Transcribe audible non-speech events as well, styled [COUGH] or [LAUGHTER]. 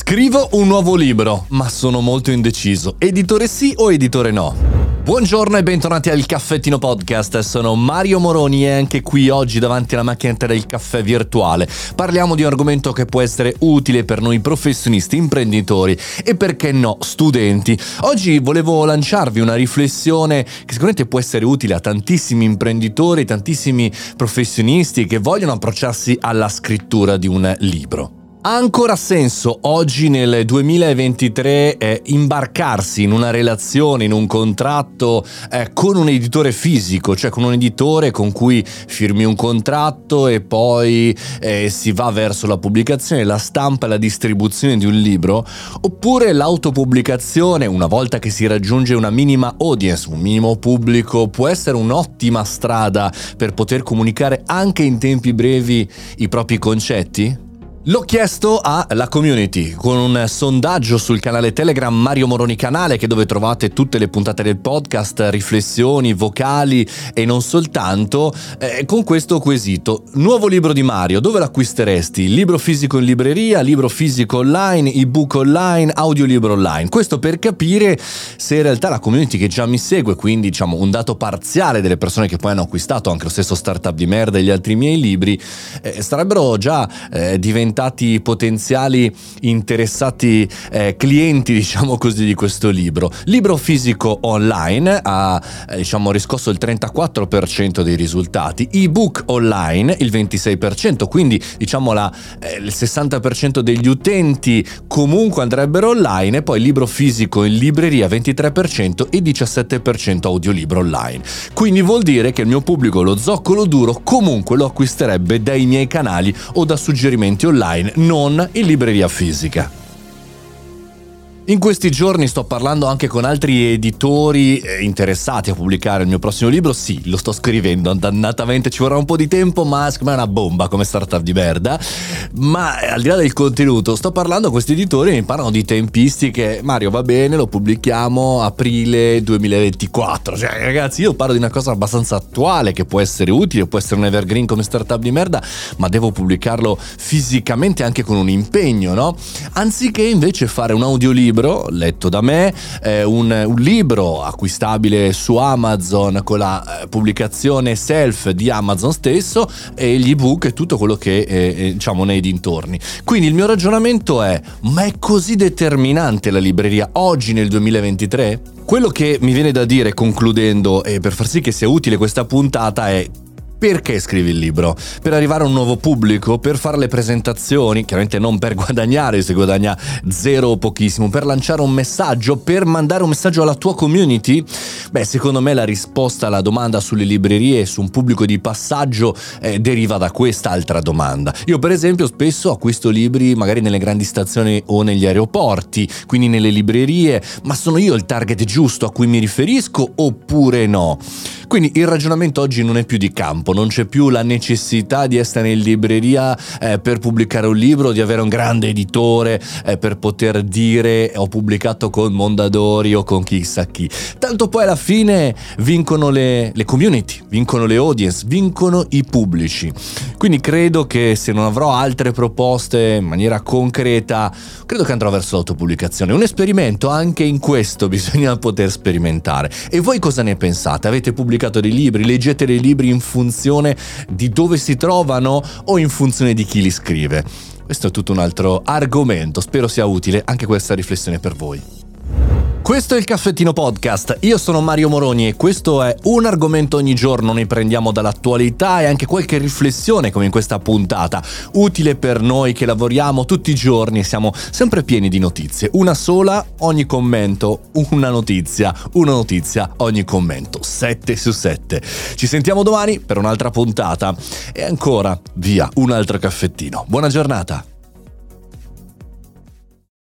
Scrivo un nuovo libro, ma sono molto indeciso. Editore sì o editore no? Buongiorno e bentornati al Caffettino Podcast, sono Mario Moroni e anche qui oggi davanti alla macchinetta del caffè virtuale parliamo di un argomento che può essere utile per noi professionisti, imprenditori e perché no, studenti. Oggi volevo lanciarvi una riflessione che sicuramente può essere utile a tantissimi imprenditori, tantissimi professionisti che vogliono approcciarsi alla scrittura di un libro. Ha ancora senso oggi nel 2023 eh, imbarcarsi in una relazione, in un contratto eh, con un editore fisico, cioè con un editore con cui firmi un contratto e poi eh, si va verso la pubblicazione, la stampa e la distribuzione di un libro, oppure l'autopubblicazione, una volta che si raggiunge una minima audience, un minimo pubblico, può essere un'ottima strada per poter comunicare anche in tempi brevi i propri concetti? L'ho chiesto alla community con un sondaggio sul canale Telegram Mario Moroni Canale, che dove trovate tutte le puntate del podcast, riflessioni, vocali e non soltanto, eh, con questo quesito. Nuovo libro di Mario, dove l'acquisteresti? Libro fisico in libreria, libro fisico online, ebook online, audiolibro online? Questo per capire se in realtà la community che già mi segue, quindi diciamo un dato parziale delle persone che poi hanno acquistato anche lo stesso startup di merda e gli altri miei libri, eh, sarebbero già eh, diventati diventati potenziali interessati eh, clienti, [LAUGHS] diciamo così, di questo libro. Libro fisico online ha eh, diciamo, riscosso il 34% dei risultati, ebook online il 26%, quindi diciamo la, eh, il 60% degli utenti comunque andrebbero online. E poi libro fisico in libreria 23% e 17% audiolibro online. Quindi vuol dire che il mio pubblico, lo zoccolo duro, comunque lo acquisterebbe dai miei canali o da suggerimenti online online, non in libreria fisica. In questi giorni sto parlando anche con altri editori eh, interessati a pubblicare il mio prossimo libro. Sì, lo sto scrivendo, dannatamente ci vorrà un po' di tempo, ma è una bomba come startup di merda. Ma eh, al di là del contenuto, sto parlando con questi editori e mi parlano di tempistiche. Mario, va bene, lo pubblichiamo aprile 2024. Cioè, ragazzi, io parlo di una cosa abbastanza attuale che può essere utile, può essere un evergreen come startup di merda, ma devo pubblicarlo fisicamente anche con un impegno, no? Anziché invece fare un audiolibro libro letto da me, eh, un, un, libro acquistabile su Amazon con la eh, pubblicazione self di Amazon stesso e gli ebook e tutto quello che eh, eh, diciamo nei dintorni. Quindi il mio ragionamento è, ma è così determinante la libreria oggi nel 2023? Quello che mi viene da dire concludendo e per far sì che sia utile questa puntata è perché scrivi il libro? Per arrivare a un nuovo pubblico, per fare le presentazioni, chiaramente non per guadagnare, se guadagna zero o pochissimo, per lanciare un messaggio, per mandare un messaggio alla tua community? Beh, secondo me la risposta alla domanda sulle librerie e su un pubblico di passaggio eh, deriva da quest'altra domanda. Io per esempio spesso acquisto libri magari nelle grandi stazioni o negli aeroporti, quindi nelle librerie, ma sono io il target giusto a cui mi riferisco oppure no? Quindi il ragionamento oggi non è più di campo, non c'è più la necessità di essere in libreria eh, per pubblicare un libro, di avere un grande editore eh, per poter dire ho pubblicato con Mondadori o con chissà chi. Tanto poi alla fine vincono le, le community, vincono le audience, vincono i pubblici. Quindi credo che se non avrò altre proposte in maniera concreta, credo che andrò verso l'autopubblicazione. Un esperimento anche in questo [LAUGHS] bisogna poter sperimentare. E voi cosa ne pensate? Avete pubblicato dei libri, leggete dei libri in funzione di dove si trovano o in funzione di chi li scrive. Questo è tutto un altro argomento, spero sia utile anche questa riflessione per voi. Questo è il Caffettino Podcast, io sono Mario Moroni e questo è un argomento ogni giorno, ne prendiamo dall'attualità e anche qualche riflessione come in questa puntata, utile per noi che lavoriamo tutti i giorni e siamo sempre pieni di notizie, una sola ogni commento, una notizia, una notizia ogni commento, 7 su 7. Ci sentiamo domani per un'altra puntata e ancora via un altro caffettino. Buona giornata!